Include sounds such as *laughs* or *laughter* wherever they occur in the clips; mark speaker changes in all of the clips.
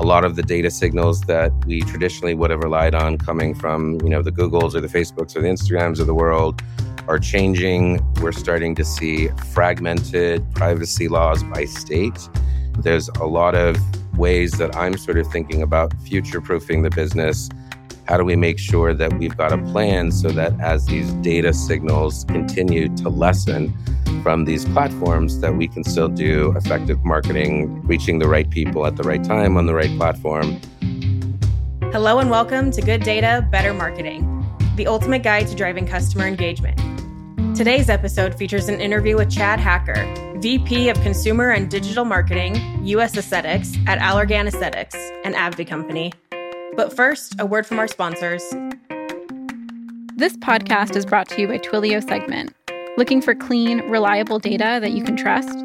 Speaker 1: a lot of the data signals that we traditionally would have relied on coming from, you know, the Googles or the Facebooks or the Instagrams of the world are changing. We're starting to see fragmented privacy laws by state. There's a lot of ways that I'm sort of thinking about future proofing the business. How do we make sure that we've got a plan so that as these data signals continue to lessen from these platforms, that we can still do effective marketing, reaching the right people at the right time on the right platform?
Speaker 2: Hello, and welcome to Good Data, Better Marketing, the ultimate guide to driving customer engagement. Today's episode features an interview with Chad Hacker, VP of Consumer and Digital Marketing, US Aesthetics at Allergan Aesthetics, an AbbVie company. But first, a word from our sponsors.
Speaker 3: This podcast is brought to you by Twilio Segment. Looking for clean, reliable data that you can trust?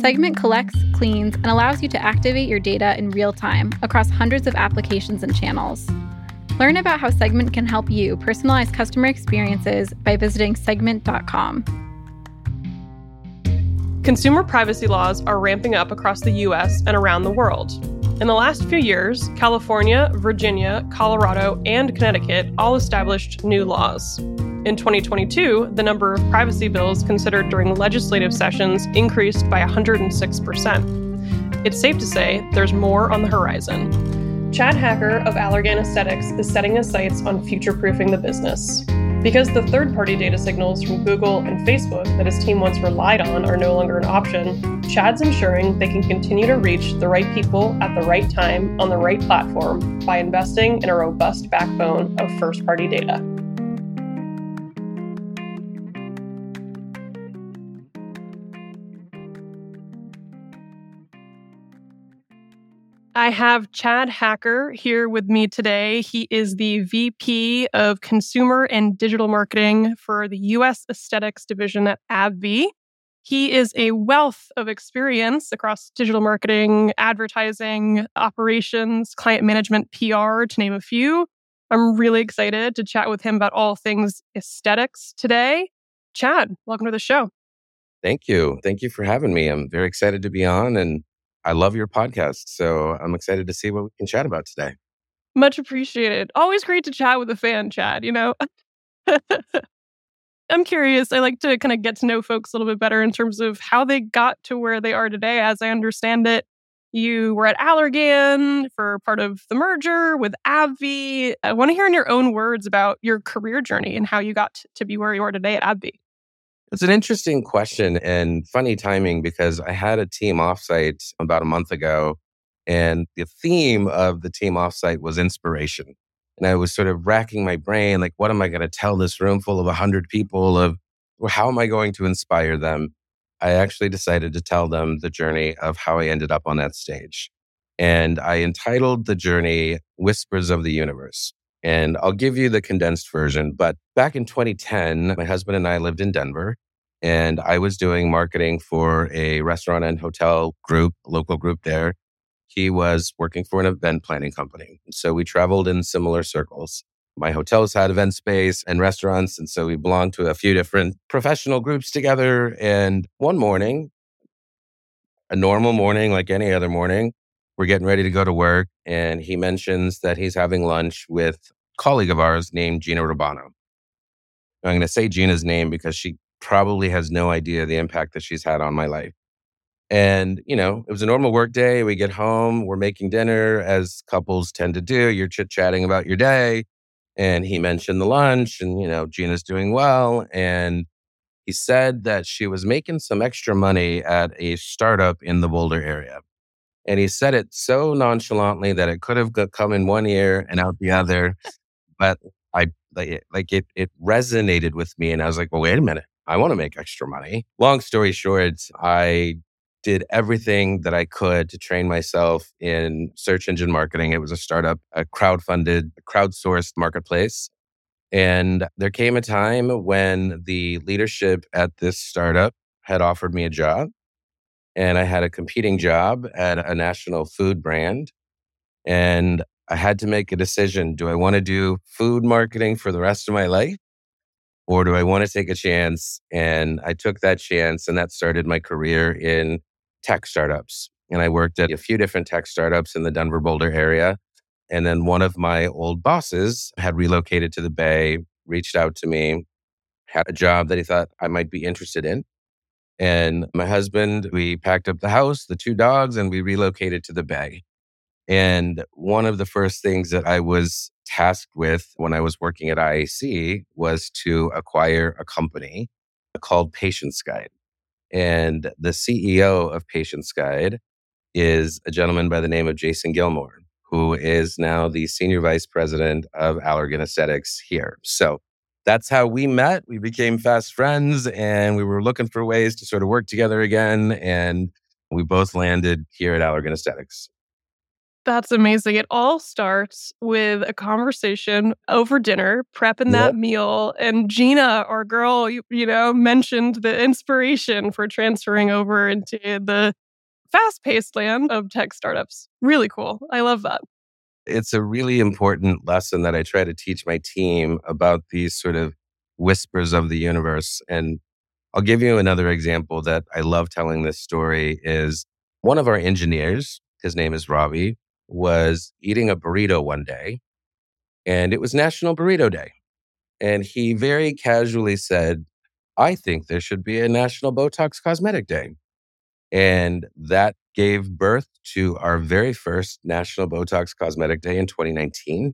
Speaker 3: Segment collects, cleans, and allows you to activate your data in real time across hundreds of applications and channels. Learn about how Segment can help you personalize customer experiences by visiting segment.com.
Speaker 4: Consumer privacy laws are ramping up across the US and around the world. In the last few years, California, Virginia, Colorado, and Connecticut all established new laws. In 2022, the number of privacy bills considered during legislative sessions increased by 106%. It's safe to say there's more on the horizon. Chad Hacker of Allergan Aesthetics is setting his sights on future proofing the business. Because the third party data signals from Google and Facebook that his team once relied on are no longer an option, Chad's ensuring they can continue to reach the right people at the right time on the right platform by investing in a robust backbone of first party data. I have Chad Hacker here with me today. He is the VP of Consumer and Digital Marketing for the US Aesthetics Division at AbbVie. He is a wealth of experience across digital marketing, advertising, operations, client management, PR, to name a few. I'm really excited to chat with him about all things aesthetics today. Chad, welcome to the show.
Speaker 1: Thank you. Thank you for having me. I'm very excited to be on and I love your podcast. So I'm excited to see what we can chat about today.
Speaker 4: Much appreciated. Always great to chat with a fan, Chad, you know? *laughs* I'm curious. I like to kind of get to know folks a little bit better in terms of how they got to where they are today. As I understand it, you were at Allergan for part of the merger with AbbVie. I want to hear in your own words about your career journey and how you got to be where you are today at AbbVie.
Speaker 1: It's an interesting question and funny timing because I had a team offsite about a month ago, and the theme of the team offsite was inspiration. And I was sort of racking my brain, like, what am I going to tell this room full of 100 people of well, how am I going to inspire them? I actually decided to tell them the journey of how I ended up on that stage. And I entitled the journey Whispers of the Universe. And I'll give you the condensed version. But back in 2010, my husband and I lived in Denver, and I was doing marketing for a restaurant and hotel group, local group there. He was working for an event planning company. So we traveled in similar circles. My hotels had event space and restaurants. And so we belonged to a few different professional groups together. And one morning, a normal morning, like any other morning, we're getting ready to go to work. And he mentions that he's having lunch with a colleague of ours named Gina Rubano. I'm going to say Gina's name because she probably has no idea the impact that she's had on my life. And, you know, it was a normal work day. We get home, we're making dinner as couples tend to do. You're chit chatting about your day. And he mentioned the lunch and, you know, Gina's doing well. And he said that she was making some extra money at a startup in the Boulder area. And he said it so nonchalantly that it could have come in one ear and out the other. But I like it it resonated with me, and I was like, well, wait a minute, I want to make extra money. Long story short, I did everything that I could to train myself in search engine marketing. It was a startup, a crowd-funded, crowdsourced marketplace. And there came a time when the leadership at this startup had offered me a job and I had a competing job at a national food brand. And I had to make a decision. Do I want to do food marketing for the rest of my life? Or do I want to take a chance? And I took that chance, and that started my career in tech startups. and I worked at a few different tech startups in the Denver Boulder area. And then one of my old bosses had relocated to the Bay, reached out to me, had a job that he thought I might be interested in. And my husband, we packed up the house, the two dogs, and we relocated to the Bay. And one of the first things that I was tasked with when I was working at IAC was to acquire a company called Patients Guide. And the CEO of Patients Guide is a gentleman by the name of Jason Gilmore, who is now the senior vice president of Allergan Aesthetics here. So that's how we met. We became fast friends and we were looking for ways to sort of work together again. And we both landed here at Allergan Aesthetics.
Speaker 4: That's amazing. It all starts with a conversation over dinner, prepping that yep. meal. And Gina, our girl, you, you know, mentioned the inspiration for transferring over into the fast paced land of tech startups. Really cool. I love that.
Speaker 1: It's a really important lesson that I try to teach my team about these sort of whispers of the universe. And I'll give you another example that I love telling this story is one of our engineers, his name is Robbie, was eating a burrito one day, and it was National Burrito Day. And he very casually said, I think there should be a National Botox Cosmetic Day. And that gave birth to our very first National Botox Cosmetic Day in 2019.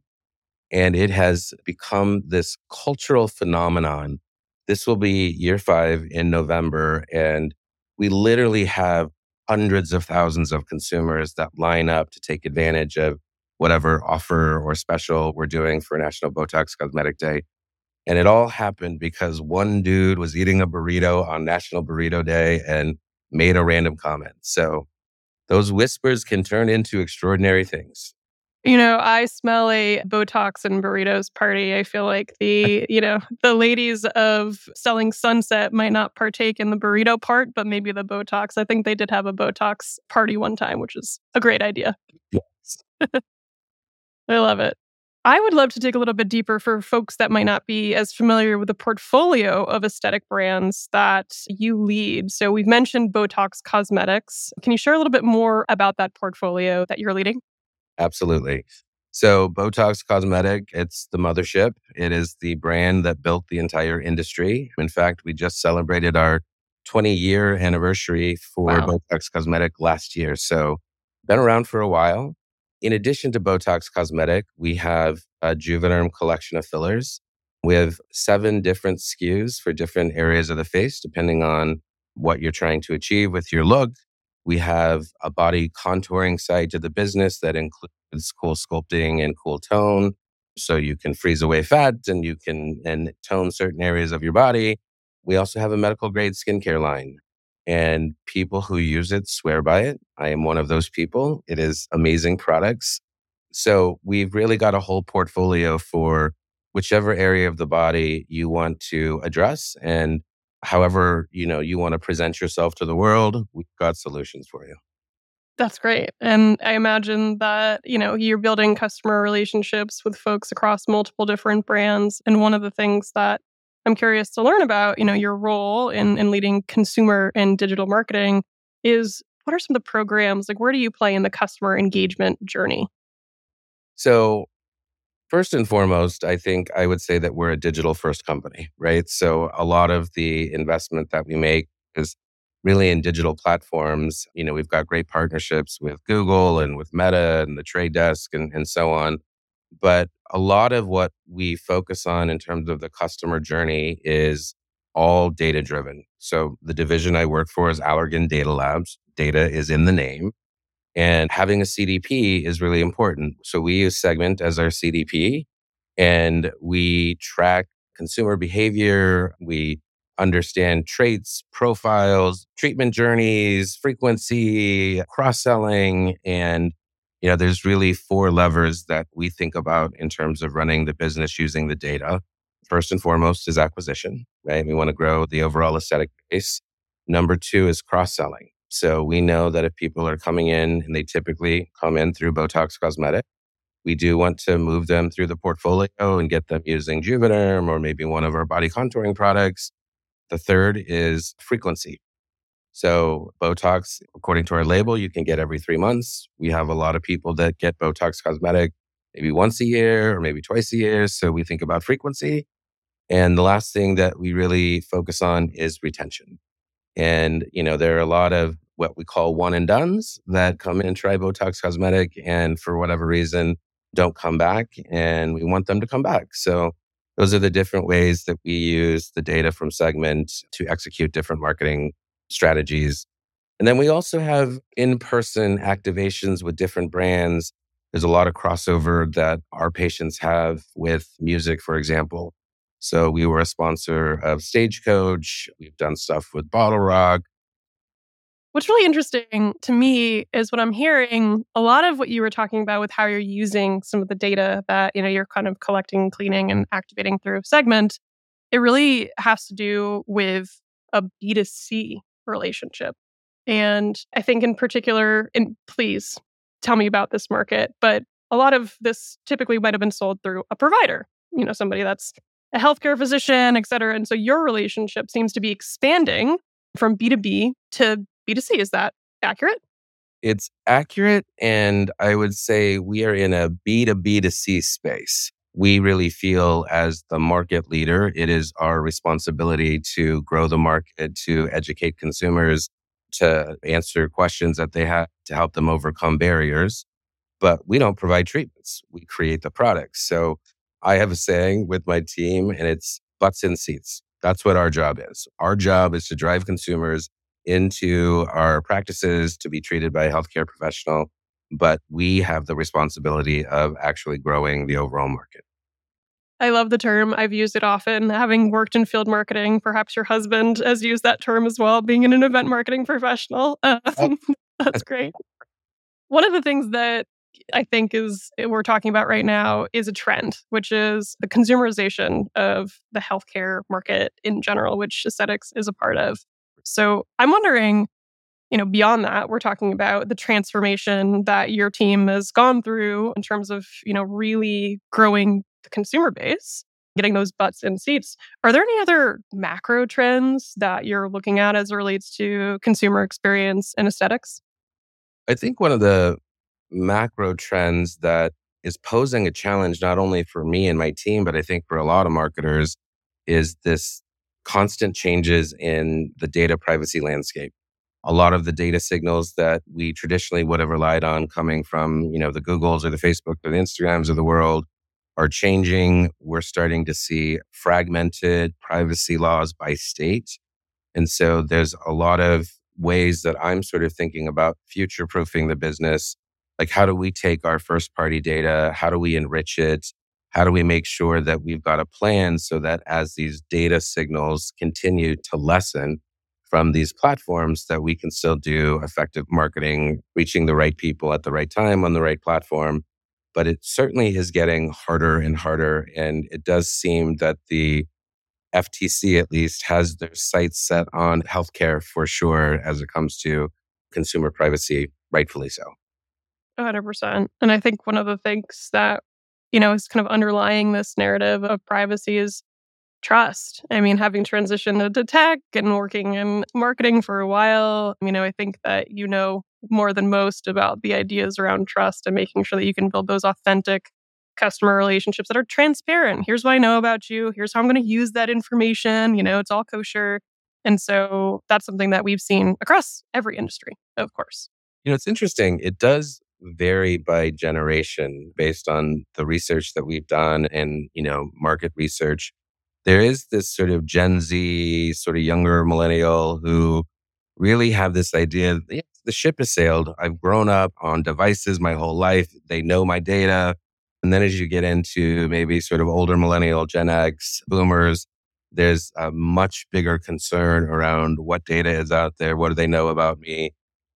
Speaker 1: And it has become this cultural phenomenon. This will be year five in November. And we literally have hundreds of thousands of consumers that line up to take advantage of whatever offer or special we're doing for National Botox Cosmetic Day. And it all happened because one dude was eating a burrito on National Burrito Day and made a random comment. So those whispers can turn into extraordinary things.
Speaker 4: You know, I smell a Botox and burritos party. I feel like the, *laughs* you know, the ladies of selling sunset might not partake in the burrito part, but maybe the Botox. I think they did have a Botox party one time, which is a great idea. Yes. *laughs* I love it. I would love to dig a little bit deeper for folks that might not be as familiar with the portfolio of aesthetic brands that you lead. So we've mentioned Botox Cosmetics. Can you share a little bit more about that portfolio that you're leading?
Speaker 1: Absolutely. So, Botox Cosmetic, it's the mothership. It is the brand that built the entire industry. In fact, we just celebrated our 20 year anniversary for wow. Botox Cosmetic last year. So, been around for a while. In addition to Botox Cosmetic, we have a Juvederm collection of fillers. We have seven different SKUs for different areas of the face, depending on what you're trying to achieve with your look. We have a body contouring side to the business that includes CoolSculpting and CoolTone. So you can freeze away fat and you can and tone certain areas of your body. We also have a medical grade skincare line. And people who use it swear by it. I am one of those people. It is amazing products. So we've really got a whole portfolio for whichever area of the body you want to address. And however you know you want to present yourself to the world we've got solutions for you
Speaker 4: that's great and i imagine that you know you're building customer relationships with folks across multiple different brands and one of the things that i'm curious to learn about you know your role in, in leading consumer and digital marketing is what are some of the programs like where do you play in the customer engagement journey
Speaker 1: so First and foremost, I think I would say that we're a digital first company, right? So a lot of the investment that we make is really in digital platforms. You know, we've got great partnerships with Google and with Meta and the Trade Desk and, and so on. But a lot of what we focus on in terms of the customer journey is all data driven. So the division I work for is Allergan Data Labs. Data is in the name. And having a CDP is really important. So we use Segment as our CDP and we track consumer behavior. We understand traits, profiles, treatment journeys, frequency, cross selling. And, you know, there's really four levers that we think about in terms of running the business using the data. First and foremost is acquisition, right? We want to grow the overall aesthetic base. Number two is cross selling. So we know that if people are coming in and they typically come in through Botox Cosmetic, we do want to move them through the portfolio and get them using Juvederm or maybe one of our body contouring products. The third is frequency. So, Botox, according to our label, you can get every three months. We have a lot of people that get Botox cosmetic maybe once a year or maybe twice a year. So, we think about frequency. And the last thing that we really focus on is retention. And, you know, there are a lot of what we call one and dones that come in and try Botox cosmetic and for whatever reason don't come back. And we want them to come back. So, those are the different ways that we use the data from Segment to execute different marketing strategies. And then we also have in person activations with different brands. There's a lot of crossover that our patients have with music, for example. So we were a sponsor of Stagecoach. We've done stuff with BottleRock.
Speaker 4: What's really interesting to me is what I'm hearing a lot of what you were talking about with how you're using some of the data that, you know, you're kind of collecting, cleaning and activating through segment. It really has to do with a B2C relationship. And I think in particular, and please tell me about this market, but a lot of this typically might have been sold through a provider, you know, somebody that's a healthcare physician, et cetera. And so your relationship seems to be expanding from B2B to B2C. Is that accurate?
Speaker 1: It's accurate. And I would say we are in a B2B to C space we really feel as the market leader, it is our responsibility to grow the market, eh, to educate consumers, to answer questions that they have to help them overcome barriers. But we don't provide treatments. We create the products. So I have a saying with my team and it's butts in seats. That's what our job is. Our job is to drive consumers into our practices to be treated by a healthcare professional but we have the responsibility of actually growing the overall market.
Speaker 4: I love the term. I've used it often. Having worked in field marketing, perhaps your husband has used that term as well, being an event marketing professional. Um, oh. *laughs* that's great. One of the things that I think is eh, we're talking about right now is a trend, which is the consumerization of the healthcare market in general, which aesthetics is a part of. So I'm wondering you know, beyond that, we're talking about the transformation that your team has gone through in terms of, you know, really growing the consumer base, getting those butts in seats. Are there any other macro trends that you're looking at as it relates to consumer experience and aesthetics?
Speaker 1: I think one of the macro trends that is posing a challenge not only for me and my team, but I think for a lot of marketers is this constant changes in the data privacy landscape a lot of the data signals that we traditionally would have relied on coming from, you know, the Googles or the Facebook or the Instagrams of the world are changing. We're starting to see fragmented privacy laws by state. And so there's a lot of ways that I'm sort of thinking about future proofing the business. Like, how do we take our first party data? How do we enrich it? How do we make sure that we've got a plan so that as these data signals continue to lessen, from these platforms that we can still do effective marketing, reaching the right people at the right time on the right platform. But it certainly is getting harder and harder. And it does seem that the FTC, at least, has their sights set on healthcare for sure as it comes to consumer privacy, rightfully so.
Speaker 4: 100%. And I think one of the things that, you know, is kind of underlying this narrative of privacy is trust. I mean, having transitioned into tech and working in marketing for a while, you know, I think that you know more than most about the ideas around trust and making sure that you can build those authentic customer relationships that are transparent. Here's what I know about you. Here's how I'm going to use that information. You know, it's all kosher. And so that's something that we've seen across every industry, of course.
Speaker 1: You know, it's interesting. It does vary by generation based on the research that we've done and, you know, market research there is this sort of Gen Z, sort of younger millennial who really have this idea yeah, the ship has sailed. I've grown up on devices my whole life. They know my data. And then as you get into maybe sort of older millennial, Gen X, boomers, there's a much bigger concern around what data is out there. What do they know about me?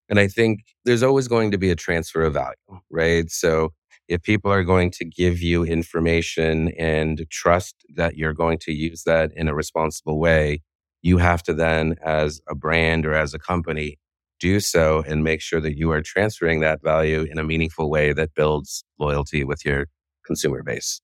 Speaker 1: And I think there's always going to be a transfer of value, right? So if people are going to give you information and trust that you're going to use that in a responsible way, you have to then, as a brand or as a company, do so and make sure that you are transferring that value in a meaningful way that builds loyalty with your consumer base.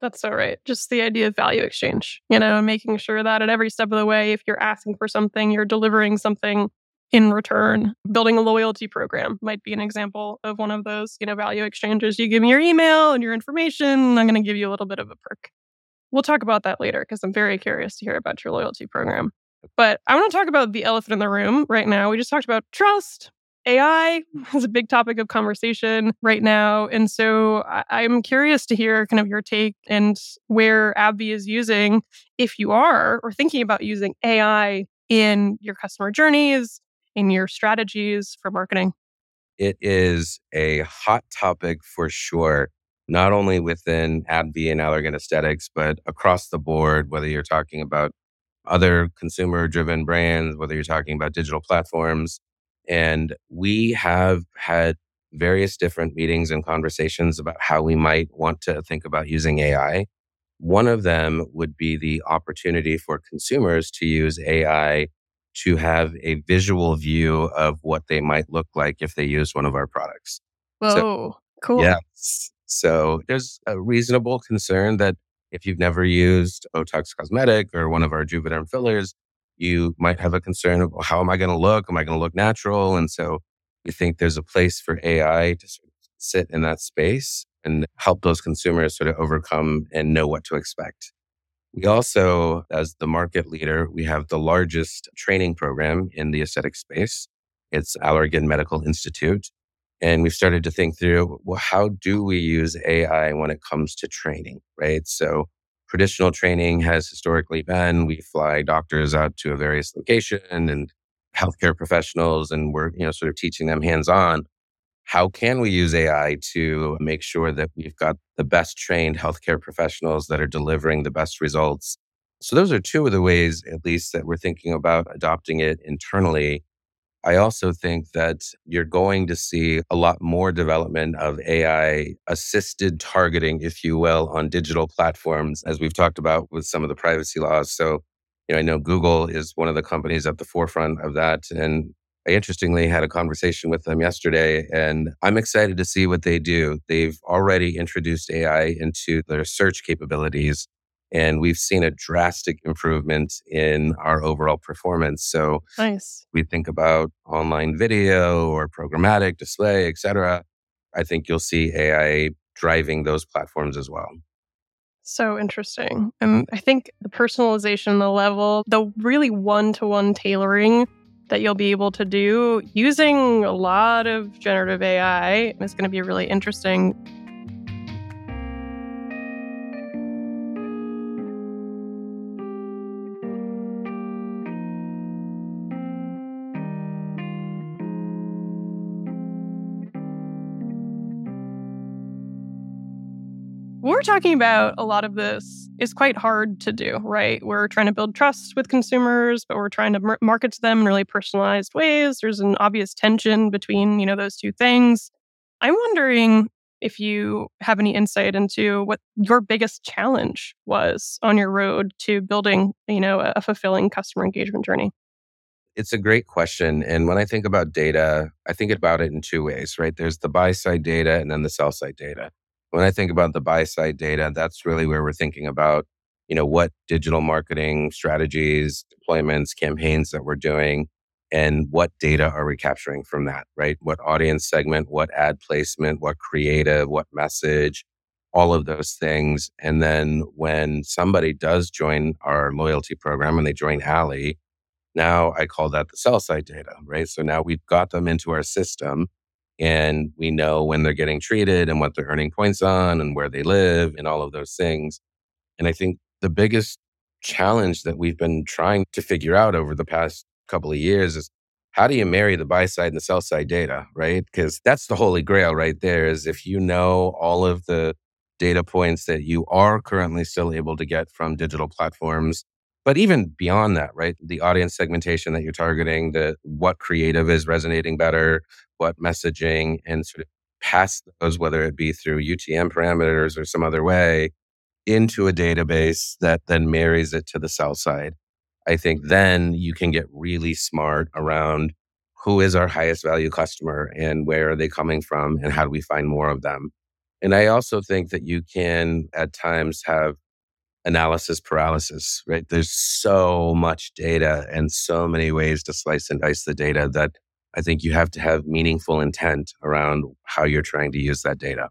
Speaker 4: That's so right. Just the idea of value exchange, you know, making sure that at every step of the way, if you're asking for something, you're delivering something in return. Building a loyalty program might be an example of one of those, you know, value exchanges. You give me your email and your information, I'm going to give you a little bit of a perk. We'll talk about that later because I'm very curious to hear about your loyalty program. But I want to talk about the elephant in the room right now. We just talked about trust. AI *laughs* is a big topic of conversation right now. And so I- am curious to hear kind of your take and where AbbVie is using, if you are, or thinking about using AI in your customer journeys, in your strategies for marketing.
Speaker 1: It is a hot topic for sure, not only within AbbVie and Allergan Aesthetics, but across the board, whether you're talking about other consumer driven brands, whether you're talking about digital platforms. And we have had various different meetings and conversations about how we might want to think about using AI. One of them would be the opportunity for consumers to use AI to have a visual view of what they might look like if they use one of our products.
Speaker 4: Whoa, so, cool.
Speaker 1: Yeah. So there's a reasonable concern that if you've never used Botox Cosmetic or one of our Juvederm fillers, you might have a concern of how am I going to look? Am I going to look natural? And so we think there's a place for AI to sort of sit in that space and help those consumers sort of overcome and know what to expect. We also, as the market leader, we have the largest training program in the aesthetic space. It's Allergan Medical Institute. And we've started to think through, well, how do we use AI when it comes to training, right? So traditional training has historically been we fly doctors out to a various location and healthcare professionals and we're, you know, sort of teaching them hands on. How can we use AI to make sure that we've got the best trained healthcare professionals that are delivering the best results? So those are two of the ways, at least, that we're thinking about adopting it internally I also think that you're going to see a lot more development of AI assisted targeting, if you will, on digital platforms, as we've talked about with some of the privacy laws. So, you know, I know Google is one of the companies at the forefront of that. And I interestingly had a conversation with them yesterday, and I'm excited to see what they do. They've already introduced AI into their search capabilities. And we've seen a drastic improvement in our overall performance. So
Speaker 4: nice.
Speaker 1: we think about online video or programmatic display, et cetera. I think you'll see AI driving those platforms as well.
Speaker 4: So interesting. And I think the personalization, the level, the really one to one tailoring that you'll be able to do using a lot of generative AI is going to be really interesting. Talking about a lot of this is quite hard to do, right? We're trying to build trust with consumers, but we're trying to market to them in really personalized ways. There's an obvious tension between, you know, those two things. I'm wondering if you have any insight into what your biggest challenge was on your road to building, you know, a fulfilling customer engagement journey.
Speaker 1: It's a great question. And when I think about data, I think about it in two ways, right? There's the buy side data and then the sell side data. When I think about the buy side data, that's really where we're thinking about, you know, what digital marketing strategies, deployments, campaigns that we're doing, and what data are we capturing from that, right? What audience segment, what ad placement, what creative, what message, all of those things. And then when somebody does join our loyalty program and they join Allē, now I call that the sell side data, right? So now we've got them into our system and we know when they're getting treated and what they're earning points on and where they live and all of those things. And I think the biggest challenge that we've been trying to figure out over the past couple of years is how do you marry the buy side and the sell side data, right? Because that's the holy grail right there is if you know all of the data points that you are currently still able to get from digital platforms but even beyond that right the audience segmentation that you're targeting the what creative is resonating better what messaging and sort of pass those, whether it be through UTM parameters or some other way, into a database that then marries it to the sell side. I think then you can get really smart around who is our highest value customer and where are they coming from and how do we find more of them. And I also think that you can at times have analysis paralysis, right? There's so much data and so many ways to slice and dice the data that I think you have to have meaningful intent around how you're trying to use that data.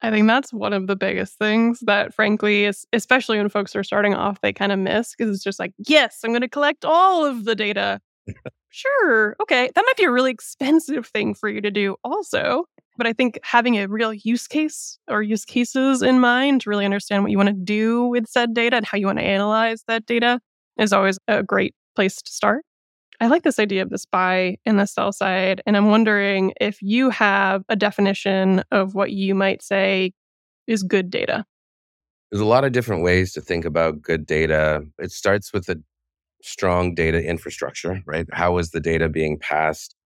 Speaker 4: I think that's one of the biggest things that, frankly, is, especially when folks are starting off, they kind of miss because it's just like, yes, I'm going to collect all of the data. *laughs* sure. Okay. That might be a really expensive thing for you to do, also. But I think having a real use case or use cases in mind to really understand what you want to do with said data and how you want to analyze that data is always a great place to start. I like this idea of this buy and the sell side. And I'm wondering if you have a definition of what you might say is good data.
Speaker 1: There's a lot of different ways to think about good data. It starts with a strong data infrastructure, right? How is the data being passed?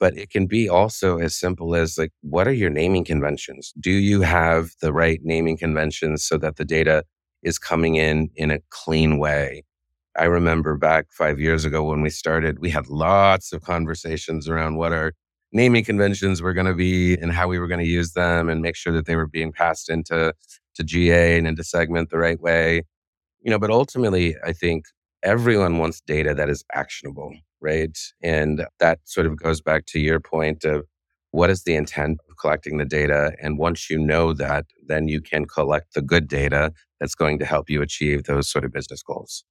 Speaker 1: But it can be also as simple as like, what are your naming conventions? Do you have the right naming conventions so that the data is coming in in a clean way? I remember back five years ago when we started, we had lots of conversations around what our naming conventions were going to be and how we were going to use them and make sure that they were being passed into to GA and into segment the right way. You know, but ultimately, I think everyone wants data that is actionable, right? And that sort of goes back to your point of what is the intent of collecting the data? And once you know that, then you can collect the good data that's going to help you achieve those sort of business goals.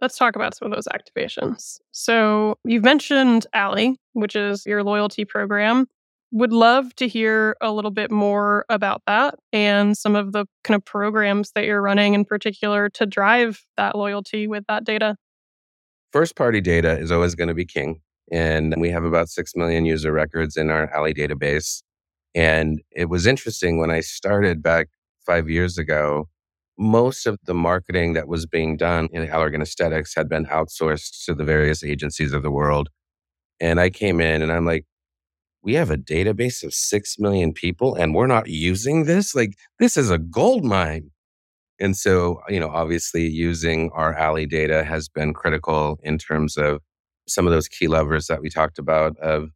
Speaker 4: Let's talk about some of those activations. So, you've mentioned Allē, which is your loyalty program. Would love to hear a little bit more about that and some of the kind of programs that you're running in particular to drive that loyalty with that data.
Speaker 1: First party data is always going to be king. And we have about 6 million user records in our Allē database. And it was interesting when I started back five years ago, most of the marketing that was being done in Allergan Aesthetics had been outsourced to the various agencies of the world. And I came in and I'm like, we have a database of 6 million people and we're not using this? Like, this is a gold mine. And so, you know, obviously using our Allē data has been critical in terms of some of those key levers that we talked about of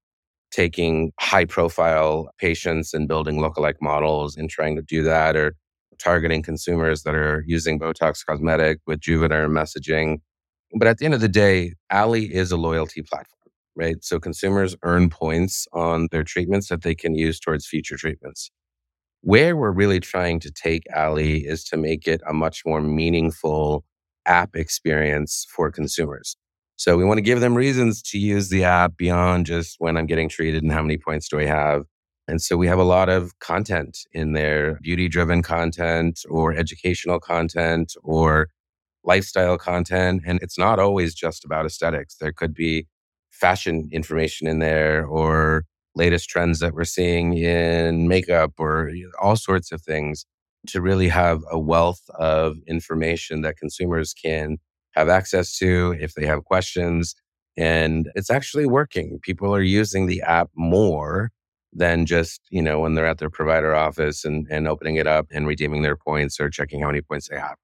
Speaker 1: taking high profile patients and building lookalike models and trying to do that or targeting consumers that are using Botox Cosmetic with Juvederm messaging. But at the end of the day, Allē is a loyalty platform, right? So consumers earn points on their treatments that they can use towards future treatments. Where we're really trying to take Allē is to make it a much more meaningful app experience for consumers. So we want to give them reasons to use the app beyond just when I'm getting treated and how many points do I have. And so we have a lot of content in there beauty driven content or educational content or lifestyle content. And it's not always just about aesthetics. There could be fashion information in there or latest trends that we're seeing in makeup or all sorts of things to really have a wealth of information that consumers can have access to if they have questions. And it's actually working. People are using the app more than just, you know, when they're at their provider office and, and opening it up and redeeming their points or checking how many points they have.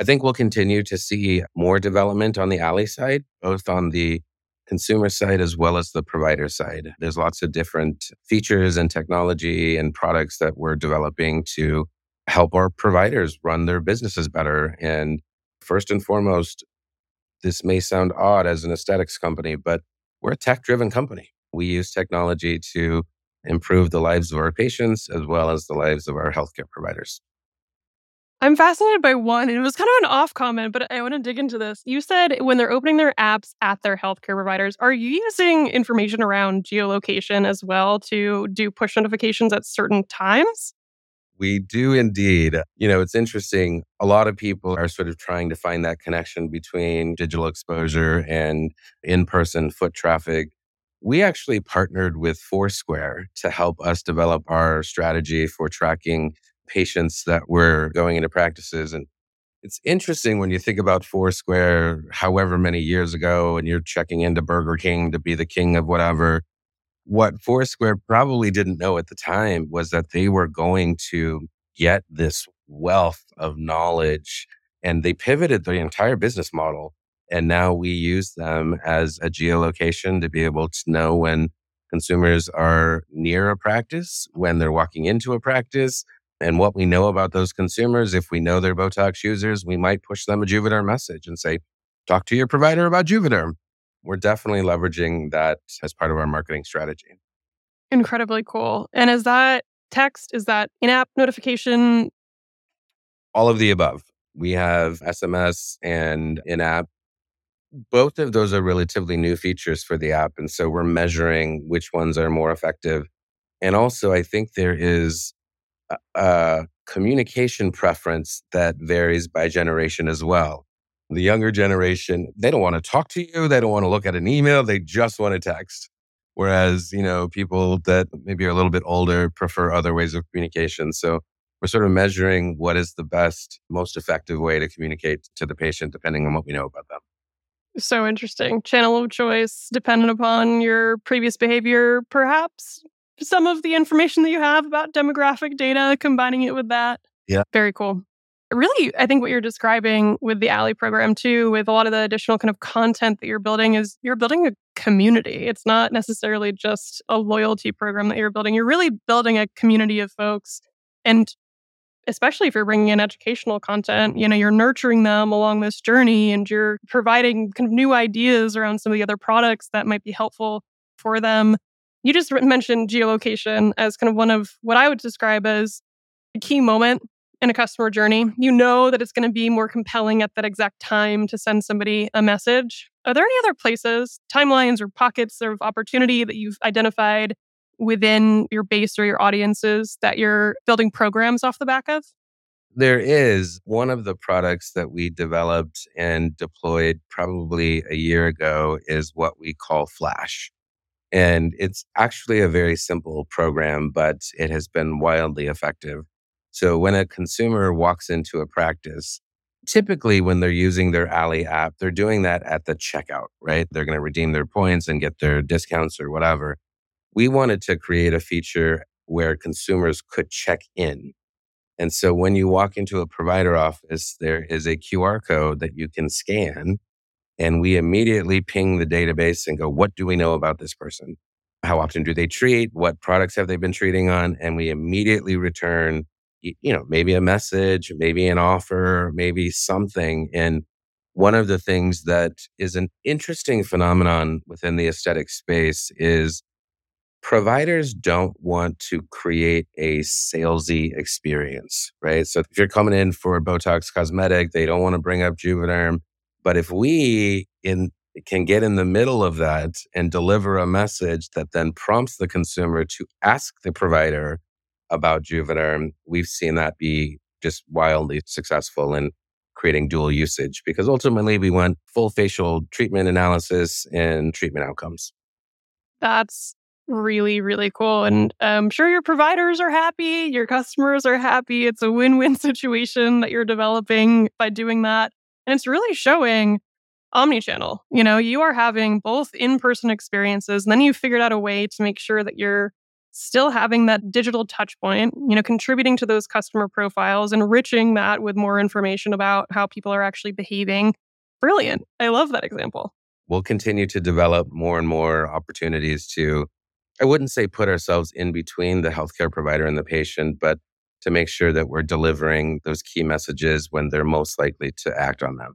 Speaker 1: I think we'll continue to see more development on the Allē side, both on the consumer side as well as the provider side. There's lots of different features and technology and products that we're developing to help our providers run their businesses better. And first and foremost, this may sound odd as an aesthetics company, but we're a tech driven company. We use technology to improve the lives of our patients as well as the lives of our healthcare providers.
Speaker 4: I'm fascinated by one. And it was kind of an off comment, but I want to dig into this. You said when they're opening their apps at their healthcare providers, are you using information around geolocation as well to do push notifications at certain times?
Speaker 1: We do indeed. You know, it's interesting. A lot of people are sort of trying to find that connection between digital exposure and in person foot traffic we actually partnered with Foursquare to help us develop our strategy for tracking patients that were going into practices. And it's interesting when you think about Foursquare, however many years ago, and you're checking into Burger King to be the king of whatever. What Foursquare probably didn't know at the time was that they were going to get this wealth of knowledge and they pivoted the entire business model and now we use them as a geolocation to be able to know when consumers are near a practice, when they're walking into a practice, And what we know about those consumers, if we know they're Botox users, we might push them a Juvederm message and say, talk to your provider about Juvederm. We're definitely leveraging that as part of our marketing strategy.
Speaker 4: Incredibly cool. And is that text? Is that in app notification?
Speaker 1: All of the above. We have SMS and in app. Both of those are relatively new features for the app. And so we're measuring which ones are more effective. And also, I think there is a, communication preference that varies by generation as well. The younger generation, they don't want to talk to you. They don't want to look at an email. They just want to text. Whereas, you know, people that maybe are a little bit older prefer other ways of communication. So we're sort of measuring what is the best, most effective way to communicate to the patient, depending on what we know about them.
Speaker 4: So interesting. Channel of choice dependent upon your previous behavior, perhaps some of the information that you have about demographic data, combining it with that.
Speaker 1: Yeah.
Speaker 4: Very cool really, I think what you're describing with the Allē program too, with a lot of the additional kind of content that you're building, is you're building a community. It's not necessarily just a loyalty program that you're building. You're really building a community of folks. And especially if you're bringing in educational content, you know, you're nurturing them along this journey and you're providing kind of new ideas around some of the other products that might be helpful for them. You just mentioned geolocation as kind of one of what I would describe as a key moment in a customer journey. You know that it's going to be more compelling at that exact time to send somebody a message. Are there any other places, timelines, or pockets of opportunity that you've identified within your base or your audiences that you're building programs off the back of?
Speaker 1: There is one of the products that we developed and deployed probably a year ago is what we call Flash. And it's actually a very simple program, but it has been wildly effective. So when a consumer walks into a practice, typically when they're using their Allē app, they're doing that at the checkout, right? They're going to redeem their points and get their discounts or whatever. We wanted to create a feature where consumers could check in. And so when you walk into a provider office, there is a QR code that you can scan. And we immediately ping the database and go, what do we know about this person? How often do they treat? What products have they been treating on? And we immediately return you know, maybe a message, maybe an offer, maybe something. And one of the things that is an interesting phenomenon within the aesthetic space is providers don't want to create a salesy experience, right? So if you're coming in for Botox cosmetic, they don't want to bring up Juvederm. But if we in can get in the middle of that and deliver a message that then prompts the consumer to ask the provider about Juvederm, we've seen that be just wildly successful in creating dual usage because ultimately we want full facial treatment analysis and treatment outcomes.
Speaker 4: That's really, really cool. And I'm sure your providers are happy, your customers are happy. It's a win win *laughs* situation that you're developing by doing that. And it's really showing omni-channel. You know, you are having both in-person experiences, and then you figured out a way to make sure that you're still having that digital touch point, you know, contributing to those customer profiles, enriching that with more information about how people are actually behaving. Brilliant. I love that example.
Speaker 1: We'll continue to develop more and more opportunities to, I wouldn't say put ourselves in between the healthcare provider and the patient, but to make sure that we're delivering those key messages when they're most likely to act on them.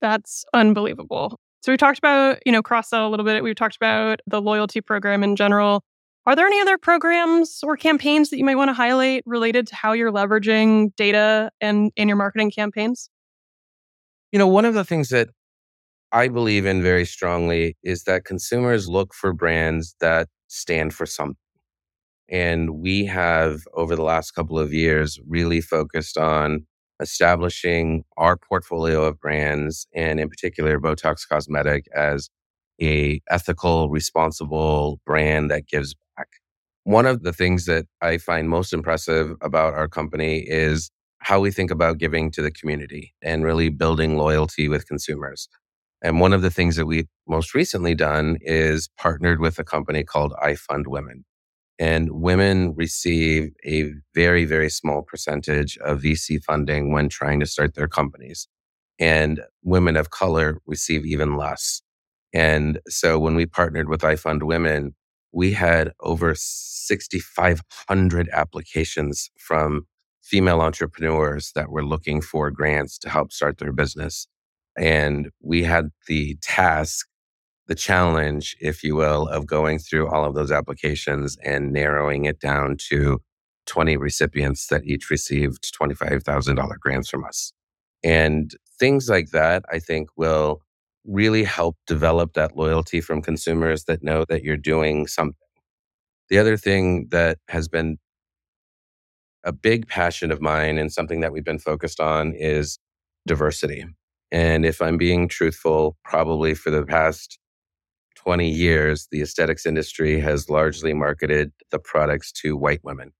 Speaker 4: That's unbelievable. So we talked about, you know, cross sell a little bit. We've talked about the loyalty program in general. Are there any other programs or campaigns that you might want to highlight related to how you're leveraging data and in your marketing campaigns?
Speaker 1: You know, one of the things that I believe in very strongly is that consumers look for brands that stand for something. And we have, over the last couple of years, really focused on establishing our portfolio of brands, and in particular, Botox Cosmetic, as a ethical, responsible brand that gives back. One of the things that I find most impressive about our company is how we think about giving to the community and really building loyalty with consumers. And one of the things that we've most recently done is partnered with a company called IFundWomen. And women receive a very, very small percentage of VC funding when trying to start their companies. And women of color receive even less. And so when we partnered with IFundWomen, we had over 6,500 applications from female entrepreneurs that were looking for grants to help start their business. And we had the task, the challenge, if you will, of going through all of those applications and narrowing it down to 20 recipients that each received $25,000 grants from us. And things like that, I think, will really help develop that loyalty from consumers that know that you're doing something. The other thing that has been a big passion of mine and something that we've been focused on is diversity. And if I'm being truthful, probably for the past 20 years, the aesthetics industry has largely marketed the products to white women.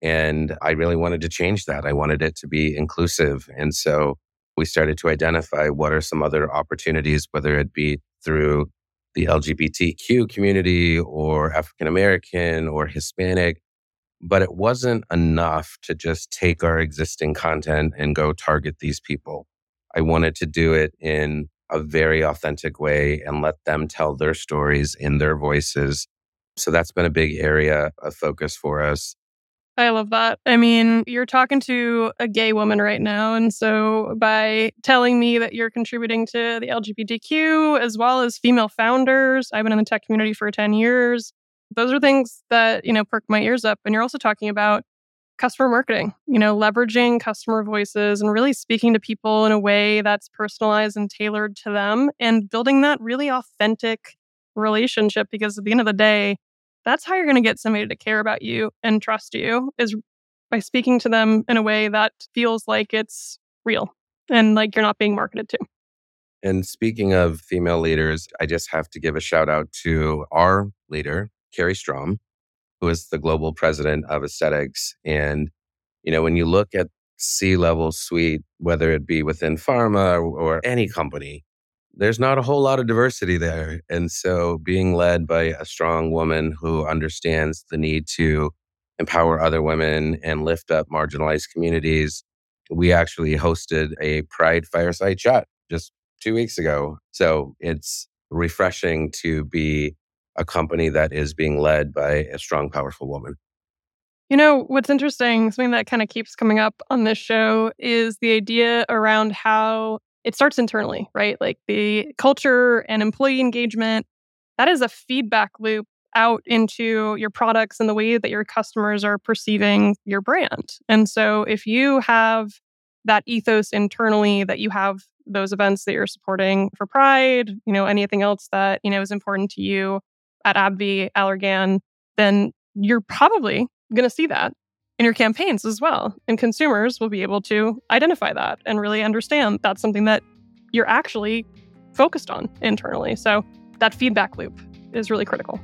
Speaker 1: And I really wanted to change that. I wanted it to be inclusive. And so we started to identify what are some other opportunities, whether it be through the LGBTQ community or African American or Hispanic, but it wasn't enough to just take our existing content and go target these people. I wanted to do it in a very authentic way and let them tell their stories in their voices. So that's been a big area of focus for us.
Speaker 4: I love that. I mean, you're talking to a gay woman right now. And so by telling me that you're contributing to the LGBTQ as well as female founders, I've been in the tech community for 10 years those are things that, you know, perk my ears up. And you're also talking about customer marketing, you know, leveraging customer voices and really speaking to people in a way that's personalized and tailored to them and building that really authentic relationship because at the end of the day, that's how you're going to get somebody to care about you and trust you is by speaking to them in a way that feels like it's real and like you're not being marketed to.
Speaker 1: And speaking of female leaders, I just have to give a shout out to our leader, Carrie Strom, who is the global president of aesthetics. And, you know, when you look at C level suite, whether it be within pharma or, or any company, there's not a whole lot of diversity there. And so being led by a strong woman who understands the need to empower other women and lift up marginalized communities, we actually hosted a Pride fireside chat just two weeks ago. So it's refreshing to be a company that is being led by a strong, powerful woman.
Speaker 4: You know, what's interesting, something that kind of keeps coming up on this show is the idea around how it starts internally, right? Like the culture and employee engagement, that is a feedback loop out into your products and the way that your customers are perceiving your brand. And so if you have that ethos internally that you have those events that you're supporting for pride, you know, anything else that, you know, is important to you, at AbbVie, Allergan, then you're probably going to see that in your campaigns as well. And consumers will be able to identify that and really understand that's something that you're actually focused on internally. So that feedback loop is really critical.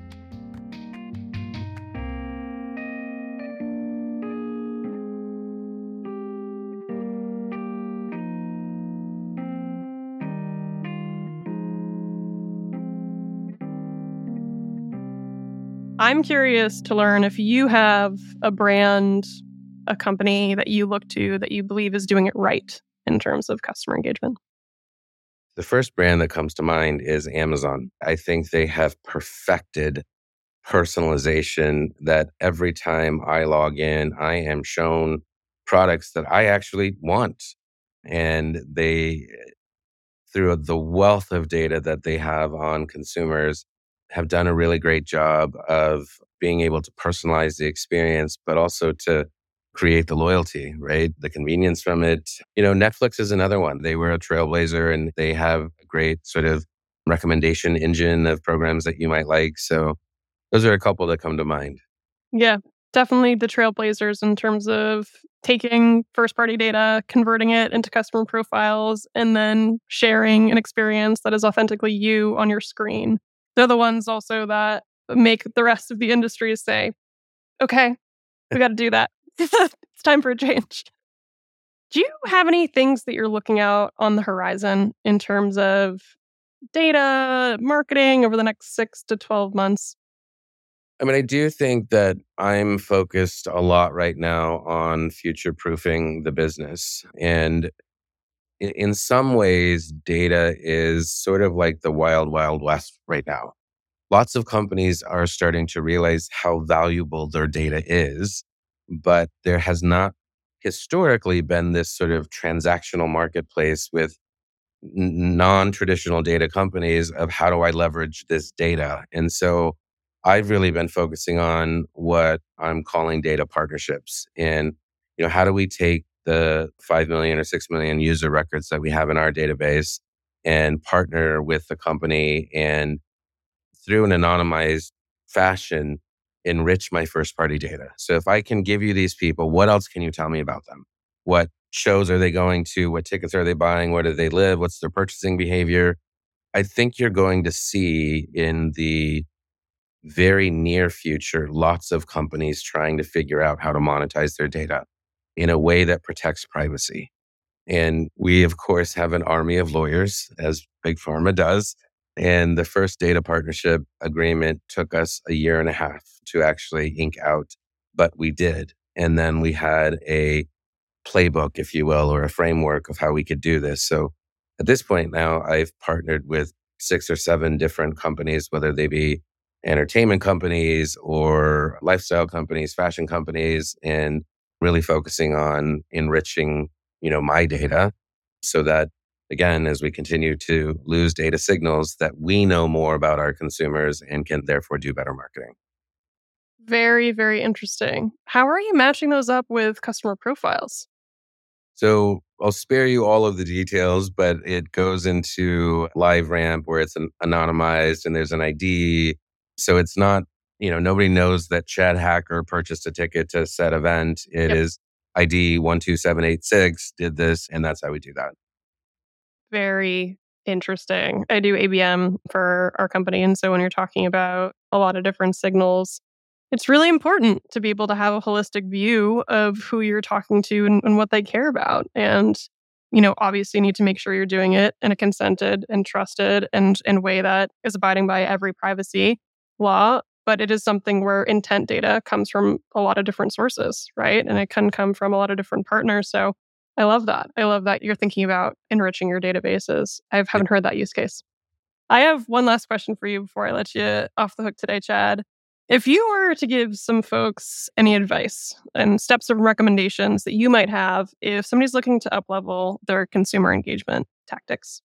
Speaker 4: I'm curious to learn if you have a brand, a company that you look to that you believe is doing it right in terms of customer engagement.
Speaker 1: The first brand that comes to mind is Amazon. I think they have perfected personalization that every time I log in, I am shown products that I actually want. And they, through the wealth of data that they have on consumers, have done a really great job of being able to personalize the experience, but also to create the loyalty, right? The convenience from it. You know, Netflix is another one. They were a trailblazer and they have a great sort of recommendation engine of programs that you might like. So those are a couple that come to mind.
Speaker 4: Yeah, definitely the trailblazers in terms of taking first party data, converting it into customer profiles, and then sharing an experience that is authentically you on your screen. They're the ones also that make the rest of the industry say, okay, we got to do that. *laughs* it's time for a change. Do you have any things that you're looking out on the horizon in terms of data, marketing over the next six to 12 months?
Speaker 1: I mean, I do think that I'm focused a lot right now on future proofing the business. And in some ways, data is sort of like the wild, wild west right now. Lots of companies are starting to realize how valuable their data is, but there has not historically been this sort of transactional marketplace with non traditional data companies of how do I leverage this data. And so I've really been focusing on what I'm calling data partnerships. And, you know, how do we take the 5 million or 6 million user records that we have in our database and partner with the company and through an anonymized fashion enrich my first party data. So if I can give you these people, what else can you tell me about them? What shows are they going to? What tickets are they buying? Where do they live? What's their purchasing behavior? I think you're going to see in the very near future lots of companies trying to figure out how to monetize their data in a way that protects privacy. And we, of course, have an army of lawyers, as Big Pharma does, and the first data partnership agreement took us a year and a half to actually ink out, but we did. And then we had a playbook, if you will, or a framework of how we could do this. So at this point now, I've partnered with six or seven different companies, whether they be entertainment companies or lifestyle companies, fashion companies, and really focusing on enriching, you know, my data so that again, as we continue to lose data signals, that we know more about our consumers and can therefore do better marketing.
Speaker 4: Very, very interesting. How are you matching those up with customer profiles?
Speaker 1: So I'll spare you all of the details, but it goes into LiveRamp where it's an anonymized and there's an ID. So it's not, you know, nobody knows that Chad Hacker purchased a ticket to said event. It yep. is ID 12786 did this, and that's how we do that
Speaker 4: very interesting. I do ABM for our company. And so when you're talking about a lot of different signals, it's really important to be able to have a holistic view of who you're talking to and, and what they care about. And, you know, obviously you need to make sure you're doing it in a consented and trusted and in a way that is abiding by every privacy law. But it is something where intent data comes from a lot of different sources, right? And it can come from a lot of different partners. So I love that. I love that you're thinking about enriching your databases. I haven't heard that use case. I have one last question for you before I let you off the hook today, Chad. If you were to give some folks any advice and steps of recommendations that you might have if somebody's looking to uplevel their consumer engagement tactics.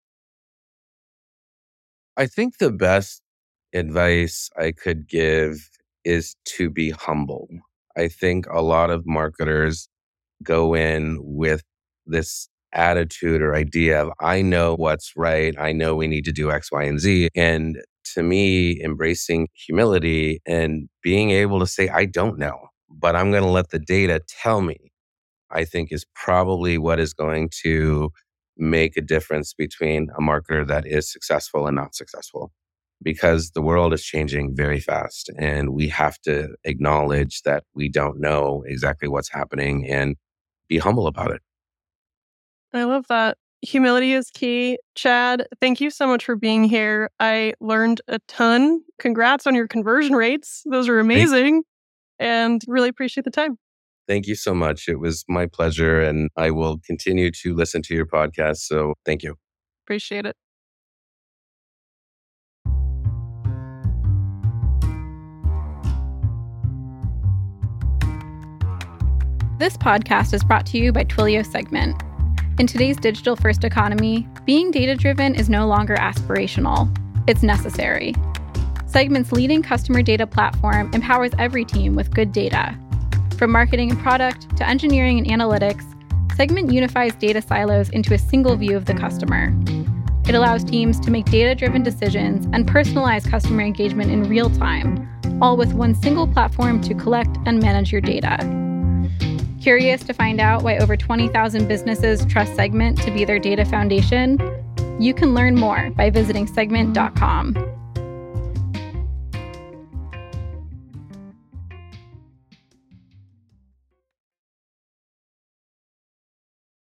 Speaker 1: I think the best advice I could give is to be humble. I think a lot of marketers go in with this attitude or idea of I know what's right. I know we need to do X, Y, and Z. And to me, embracing humility and being able to say, I don't know, but I'm going to let the data tell me, I think is probably what is going to make a difference between a marketer that is successful and not successful. Because the world is changing very fast, and we have to acknowledge that we don't know exactly what's happening and be humble about it.
Speaker 4: I love that. Humility is key. Chad, thank you so much for being here. I learned a ton. Congrats on your conversion rates. Those are amazing. And really appreciate the time.
Speaker 1: Thank you so much. It was my pleasure. And I will continue to listen to your podcast. So thank you.
Speaker 4: Appreciate it.
Speaker 3: This podcast is brought to you by Twilio Segment. In today's digital first economy, being data driven is no longer aspirational, it's necessary. Segment's leading customer data platform empowers every team with good data. From marketing and product to engineering and analytics, Segment unifies data silos into a single view of the customer. It allows teams to make data driven decisions and personalize customer engagement in real time, all with one single platform to collect and manage your data. Curious to find out why over 20,000 businesses trust Segment to be their data foundation? You can learn more by visiting segment.com.